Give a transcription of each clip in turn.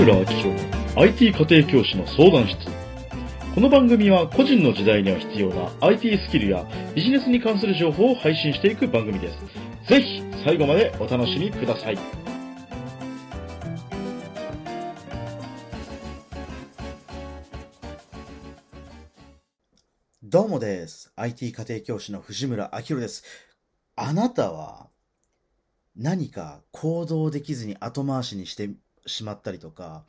村明宏の IT 家庭教師の相談室。この番組は個人の時代には必要な IT スキルやビジネスに関する情報を配信していく番組です。ぜひ最後までお楽しみください。どうもです。IT 家庭教師の藤村明宏です。あなたは何か行動できずに後回しにしてしまったりとか、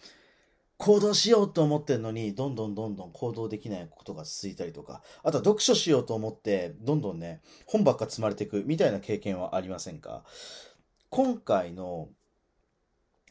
行動しようと思ってるのに、どんどんどんどん行動できないことが続いたりとか、あとは読書しようと思って、どんどんね、本ばっか積まれていくみたいな経験はありませんか？今回の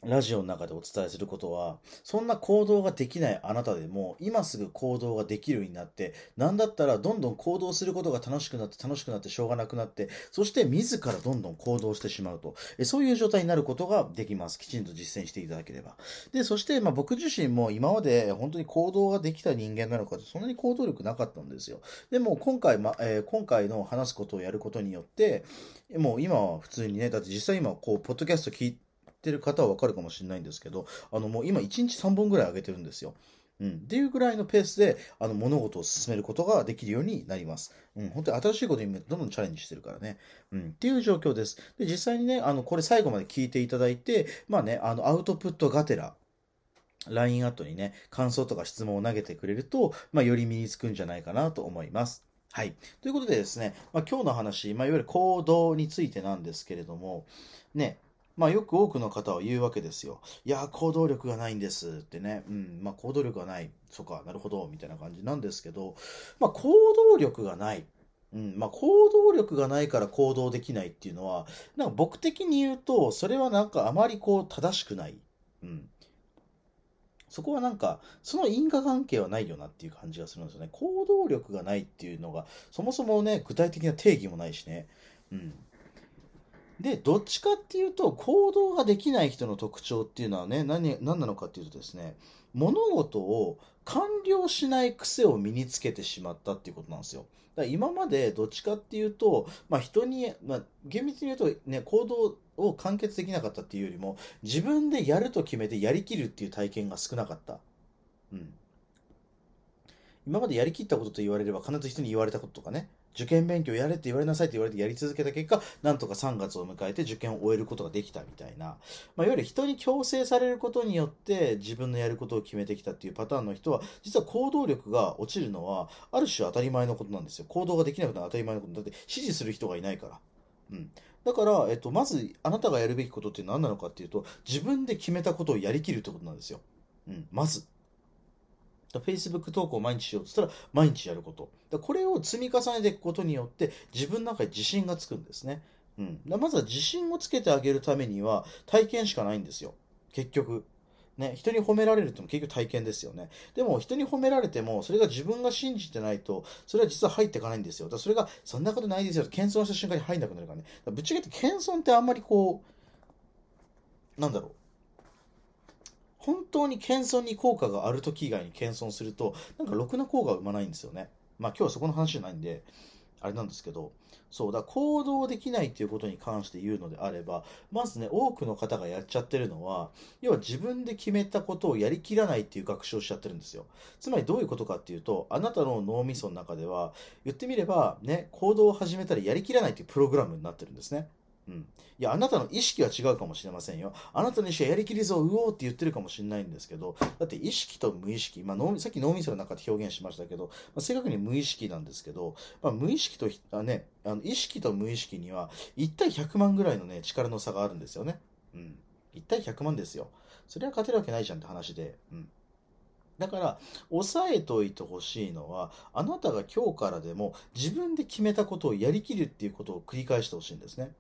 ラジオの中でお伝えすることは、そんな行動ができないあなたでも、今すぐ行動ができるようになって、なんだったらどんどん行動することが楽しくなって楽しくなってしょうがなくなって、そして自らどんどん行動してしまうと、そういう状態になることができます。きちんと実践していただければ。で、そして、まあ、僕自身も今まで本当に行動ができた人間なのかと、そんなに行動力なかったんですよ。でも今回、まえー今回の話すことをやることによって、もう今は普通にね、だって実際今、こう、ポッドキャスト聞いててる方はわかるかもしれないんですけど、あの、もう今1日3本ぐらい上げてるんですよ。うん、っていうぐらいのペースであの物事を進めることができるようになります。うん、本当に新しいことにどんどんチャレンジしてるからね。うん、っていう状況です。で、実際にね、あの、これ最後まで聞いていただいて、まあね、あの、アウトプットがてら、LINE アットにね、感想とか質問を投げてくれると、まあ、より身につくんじゃないかなと思います。はい。ということでですね、まあ、今日の話、まあ、いわゆる行動についてなんですけれども、ね、まあよく多くの方は言うわけですよ。いや、行動力がないんですってね。うん、まあ行動力がない。そっか、なるほど、みたいな感じなんですけど、まあ行動力がない。うん、まあ行動力がないから行動できないっていうのは、なんか僕的に言うと、それはなんかあまりこう正しくない。うん。そこはなんか、その因果関係はないよなっていう感じがするんですよね。行動力がないっていうのが、そもそもね、具体的な定義もないしね。うん。で、どっちかっていうと、行動ができない人の特徴っていうのはね、何、何なのかっていうとですね、物事を完了しない癖を身につけてしまったっていうことなんですよ。だから今までどっちかっていうと、まあ人に、まあ厳密に言うとね、行動を完結できなかったっていうよりも、自分でやると決めてやりきるっていう体験が少なかった。うん。今までやりきったことと言われれば必ず人に言われたこととかね、受験勉強やれって言われなさいって言われてやり続けた結果、なんとか3月を迎えて受験を終えることができたみたいな、まあ、いわゆる人に強制されることによって自分のやることを決めてきたっていうパターンの人は、実は行動力が落ちるのは、ある種当たり前のことなんですよ。行動ができないことは当たり前のことだって指示する人がいないから。うん。だから、えっと、まず、あなたがやるべきことって何なのかっていうと、自分で決めたことをやりきるってことなんですよ。うん。まず。Facebook 投稿を毎日しようとしたら毎日やること。だこれを積み重ねていくことによって自分の中に自信がつくんですね。うん。まずは自信をつけてあげるためには体験しかないんですよ。結局。ね、人に褒められるっても結局体験ですよね。でも人に褒められても、それが自分が信じてないと、それは実は入っていかないんですよ。だそれが、そんなことないですよ。謙遜した瞬間に入んなくなるからね。らぶっちゃけて謙遜ってあんまりこう、なんだろう。本当に謙遜に効果がある時以外に謙遜すると、なんかろくな効果が生まないんですよね。まあ今日はそこの話じゃないんで、あれなんですけど、そうだ、行動できないっていうことに関して言うのであれば、まずね、多くの方がやっちゃってるのは、要は自分で決めたことをやりきらないっていう学習をしちゃってるんですよ。つまりどういうことかっていうと、あなたの脳みその中では、言ってみれば、ね、行動を始めたらやりきらないっていうプログラムになってるんですね。うん。いや、あなたの意識は違うかもしれませんよ。あなたの意識はやりきりぞ、うおーって言ってるかもしれないんですけど、だって意識と無意識、まあ脳、さっき脳みその中で表現しましたけど、まあ、正確に無意識なんですけど、まあ、無意識とあ、ね、あの意識と無意識には1対100万ぐらいのね、力の差があるんですよね。うん。1対100万ですよ。それは勝てるわけないじゃんって話で。うん。だから、押さえといてほしいのは、あなたが今日からでも自分で決めたことをやりきるっていうことを繰り返してほしいんですね。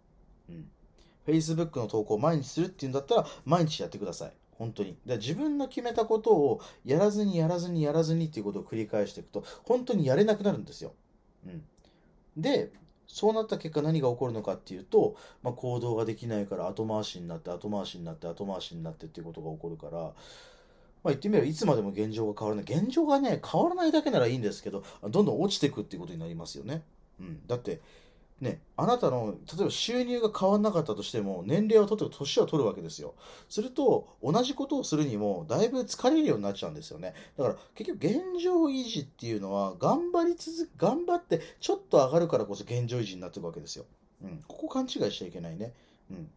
Facebook の投稿を毎日するっていうんだったら、毎日やってください。本当に。で自分の決めたことをやらずにやらずにやらずにっていうことを繰り返していくと、本当にやれなくなるんですよ。うん。で、そうなった結果何が起こるのかっていうと、まあ、行動ができないから後回しになって後回しになって後回しになってっていうことが起こるから、まあ、言ってみればいつまでも現状が変わらない。現状がね、変わらないだけならいいんですけど、どんどん落ちていくっていうことになりますよね。うん。だって、ね、あなたの、例えば収入が変わんなかったとしても、年齢を取って年を取るわけですよ。すると、同じことをするにも、だいぶ疲れるようになっちゃうんですよね。だから、結局、現状維持っていうのは、頑張り続頑張って、ちょっと上がるからこそ現状維持になっていくわけですよ。うん。ここ勘違いしちゃいけないね。うん。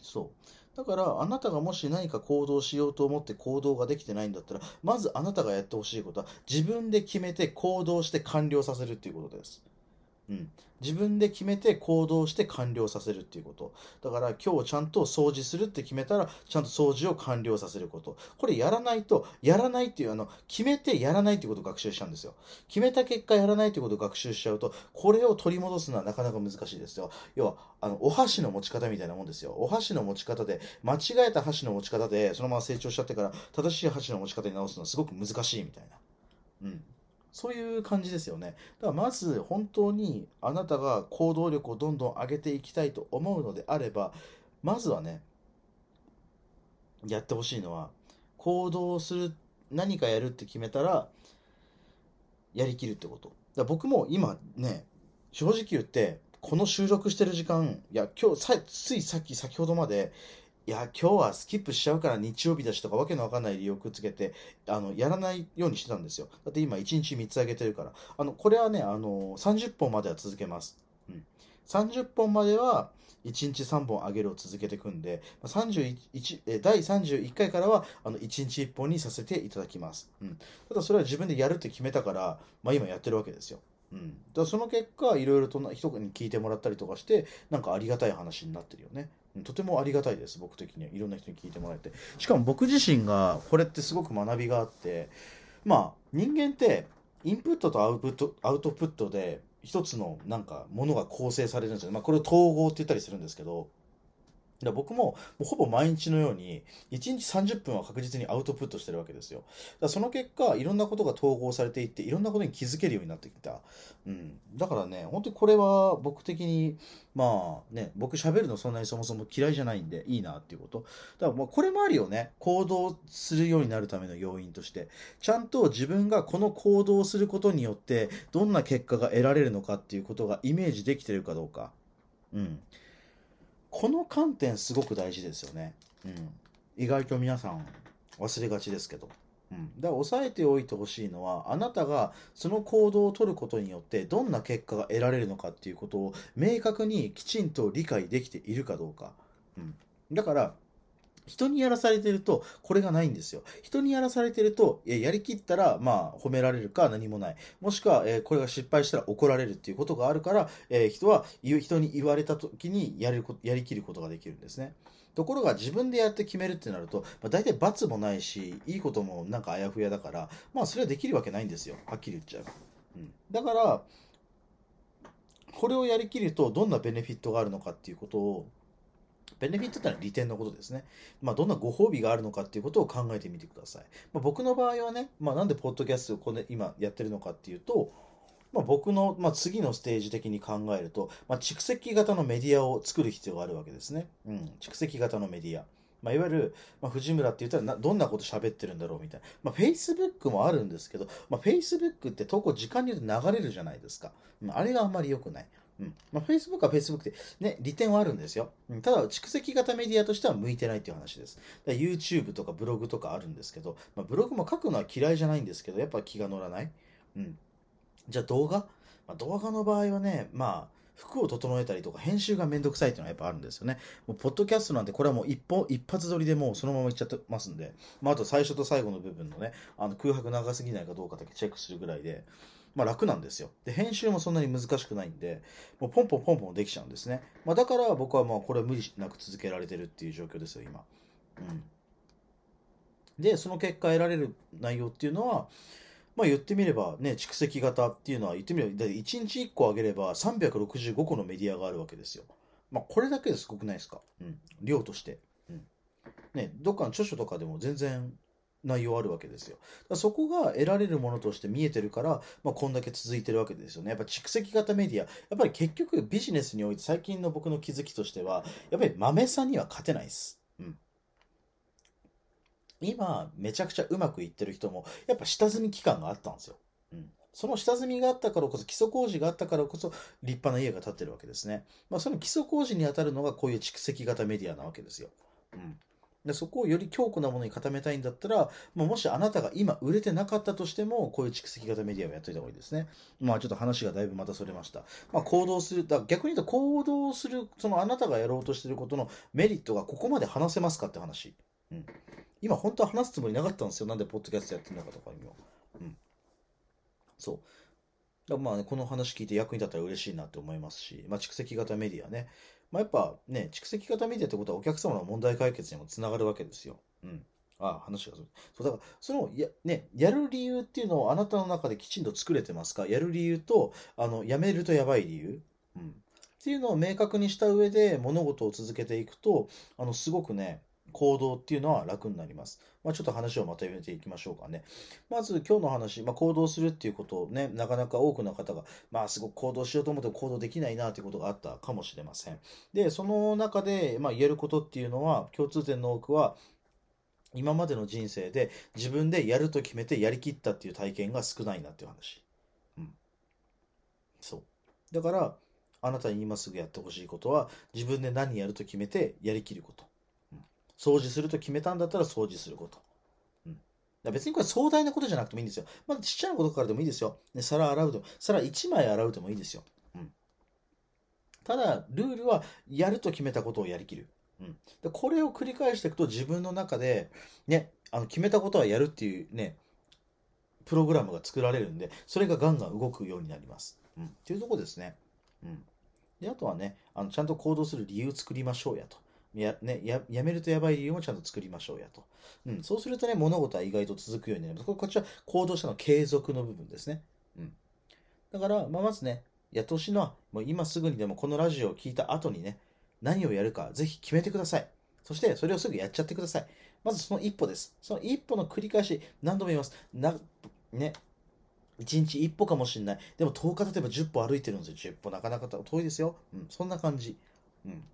そう。だから、あなたがもし何か行動しようと思って行動ができてないんだったら、まずあなたがやってほしいことは、自分で決めて行動して完了させるっていうことです。うん、自分で決めて行動して完了させるっていうこと。だから今日ちゃんと掃除するって決めたら、ちゃんと掃除を完了させること。これやらないと、やらないっていう、あの、決めてやらないっていうことを学習しちゃうんですよ。決めた結果やらないっていうことを学習しちゃうと、これを取り戻すのはなかなか難しいですよ。要は、あの、お箸の持ち方みたいなもんですよ。お箸の持ち方で、間違えた箸の持ち方で、そのまま成長しちゃってから、正しい箸の持ち方に直すのはすごく難しいみたいな。うん。そういう感じですよね。だからまず本当にあなたが行動力をどんどん上げていきたいと思うのであれば、まずはね、やってほしいのは、行動する、何かやるって決めたら、やりきるってこと。だ僕も今ね、正直言って、この収録してる時間、いや、今日、ついさっき先ほどまで、いや、今日はスキップしちゃうから日曜日だしとかわけのわかんない理由をくっつけて、あの、やらないようにしてたんですよ。だって今1日3つあげてるから。あの、これはね、あの、30本までは続けます。うん。30本までは1日3本あげるを続けていくんで、31え第31回からはあの1日1本にさせていただきます。うん。ただそれは自分でやるって決めたから、まあ今やってるわけですよ。うん。だその結果、いろいろと人に聞いてもらったりとかして、なんかありがたい話になってるよね。とてもありがたいです、僕的には。いろんな人に聞いてもらえて。しかも僕自身が、これってすごく学びがあって、まあ、人間って、インプットとアウトプットアウトプットで、一つのなんかものが構成されるんですよ。まあ、これを統合って言ったりするんですけど、だ僕もほぼ毎日のように1日30分は確実にアウトプットしてるわけですよ。だその結果いろんなことが統合されていっていろんなことに気づけるようになってきた。うん、だからね本当にこれは僕的にまあね僕喋るのそんなにそもそも嫌いじゃないんでいいなっていうこと。だからまあこれもあるよね行動するようになるための要因としてちゃんと自分がこの行動をすることによってどんな結果が得られるのかっていうことがイメージできてるかどうか。うんこの観点すごく大事ですよね。うん。意外と皆さん忘れがちですけど。うん、だから押さえておいてほしいのはあなたがその行動をとることによってどんな結果が得られるのかっていうことを明確にきちんと理解できているかどうか、うん、だから人にやらされてると、これがないんですよ。人にやらされてると、やりきったら、まあ、褒められるか何もない。もしくは、えー、これが失敗したら怒られるっていうことがあるから、えー、人は、人に言われた時にやるやりきることができるんですね。ところが自分でやって決めるってなると、まあ、大体罰もないし、いいこともなんかあやふやだから、まあそれはできるわけないんですよ。はっきり言っちゃう。うん、だから、これをやりきるとどんなベネフィットがあるのかっていうことをベネフィットってのは利点のことですね。まあ、どんなご褒美があるのかっていうことを考えてみてください。まあ、僕の場合はね、まあ、なんでポッドキャストをこれ今やってるのかっていうと、まあ、僕の、まあ、次のステージ的に考えると、まあ、蓄積型のメディアを作る必要があるわけですね。うん、蓄積型のメディア。まあ、いわゆる、まあ、藤村って言ったらなどんなこと喋ってるんだろうみたいな。まあ、Facebook もあるんですけど、まあ、Facebook って投稿時間によって流れるじゃないですか。うん、あれがあんまり良くない。うんまあ、Facebook は Facebook で、ね、利点はあるんですよ。うん、ただ、蓄積型メディアとしては向いてないっていう話です。YouTube とかブログとかあるんですけど、まあ、ブログも書くのは嫌いじゃないんですけど、やっぱ気が乗らない。うん。じゃあ動画、まあ、動画の場合はね、まあ、服を整えたりとか編集がめんどくさいっていうのはやっぱあるんですよね。もうポッドキャストなんてこれはもう一本、一発撮りでもうそのままいっちゃってますんで、まあ、あと最初と最後の部分のね、あの空白長すぎないかどうかだけチェックするぐらいで、まあ、楽なんですよ。で、編集もそんなに難しくないんで、もうポンポンポンポンできちゃうんですね。まあ、だから僕はまあこれは無理なく続けられてるっていう状況ですよ、今。うん。で、その結果得られる内容っていうのは、まあ言ってみればね、蓄積型っていうのは言ってみれば、1日1個上げれば365個のメディアがあるわけですよ。まあこれだけですごくないですか？うん。量として。うん。ね、どっかの著書とかでも全然内容あるわけですよ。そこが得られるものとして見えてるから、まあ、こんだけ続いてるわけですよね。やっぱ蓄積型メディア、やっぱり結局ビジネスにおいて最近の僕の気づきとしては、やっぱり豆さんには勝てないです。うん。今、めちゃくちゃうまくいってる人も、やっぱ下積み期間があったんですよ。うん。その下積みがあったからこそ、基礎工事があったからこそ、立派な家が建ってるわけですね。まあ、その基礎工事に当たるのがこういう蓄積型メディアなわけですよ。うん。でそこをより強固なものに固めたいんだったら、まあ、もしあなたが今売れてなかったとしても、こういう蓄積型メディアをやっといた方がいいですね。まあちょっと話がだいぶまたそれました。まあ行動する、だ逆に言うと行動する、そのあなたがやろうとしてることのメリットがここまで話せますかって話。うん。今本当は話すつもりなかったんですよ。なんでポッドキャストやってるのかとかにも。うん。そう。だまあ、この話聞いて役に立ったら嬉しいなって思いますし、まあ蓄積型メディアね。まあ、やっぱね、蓄積型メディアってことはお客様の問題解決にもつながるわけですよ。うん。ああ、話がそう。そう、だから、その、や、ね、やる理由っていうのをあなたの中できちんと作れてますか？やる理由と、あの、やめるとやばい理由？うん。っていうのを明確にした上で物事を続けていくと、あの、すごくね、行動っていうのは楽になります。まあ、ちょっと話をまとめていきましょうかね。まず今日の話、まあ、行動するっていうことをね、なかなか多くの方が、まあ、すごく行動しようと思っても行動できないなということがあったかもしれません。で、その中で、まあ、言えることっていうのは、共通点の多くは、今までの人生で自分でやると決めてやりきったっていう体験が少ないなっていう話。うん。そう。だから、あなたに今すぐやってほしいことは、自分で何やると決めてやりきること。掃除すると決めたんだったら掃除すること。うん、別にこれ壮大なことじゃなくてもいいんですよ。まだちっちゃなことからでもいいですよ。ね、皿洗うでも、皿1枚洗うでもいいですよ。うん。ただ、ルールは、やると決めたことをやりきる。うん。でこれを繰り返していくと自分の中で、ね、あの決めたことはやるっていうね、プログラムが作られるんで、それがガンガン動くようになります。うん。っていうとこですね。うん。で、あとはね、あのちゃんと行動する理由を作りましょうやと。や,、ね、ややめるとやばい理由もちゃんと作りましょうやと。うん。そうするとね、物事は意外と続くようになります。ここっちは行動者の継続の部分ですね。うん。だから、まあ、まずね、やってほしのは、もう今すぐにでもこのラジオを聞いた後にね、何をやるかぜひ決めてください。そしてそれをすぐやっちゃってください。まずその一歩です。その一歩の繰り返し、何度も言います。な、ね。1日1歩かもしれない。でも10日例えば10歩歩いてるんですよ。10歩なかなか遠いですよ。うん。そんな感じ。うん。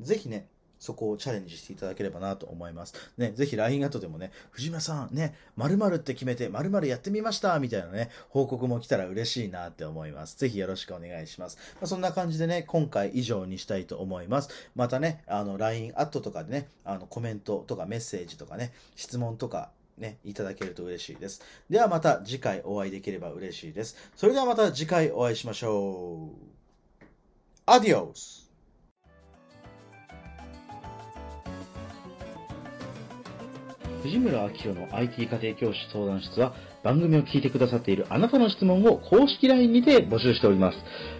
ぜひね、そこをチャレンジしていただければなと思います。ね、ぜひ LINE 後でもね、藤村さんね、〇〇って決めて〇〇やってみましたみたいなね、報告も来たら嬉しいなって思います。ぜひよろしくお願いします。まあ、そんな感じでね、今回以上にしたいと思います。またね、あの LINE アットとかでね、あのコメントとかメッセージとかね、質問とかね、いただけると嬉しいです。ではまた次回お会いできれば嬉しいです。それではまた次回お会いしましょう。アディオス藤村明宏の IT 家庭教師相談室は番組を聞いてくださっているあなたの質問を公式 LINE にて募集しております。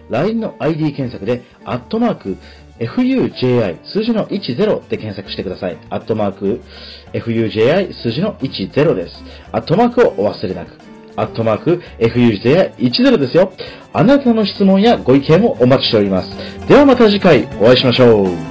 LINE の ID 検索で、アットマーク、fuji 数字の10で検索してください。アットマーク、fuji 数字の10です。アットマークをお忘れなく。アットマーク、fuji10 ですよ。あなたの質問やご意見をお待ちしております。ではまた次回お会いしましょう。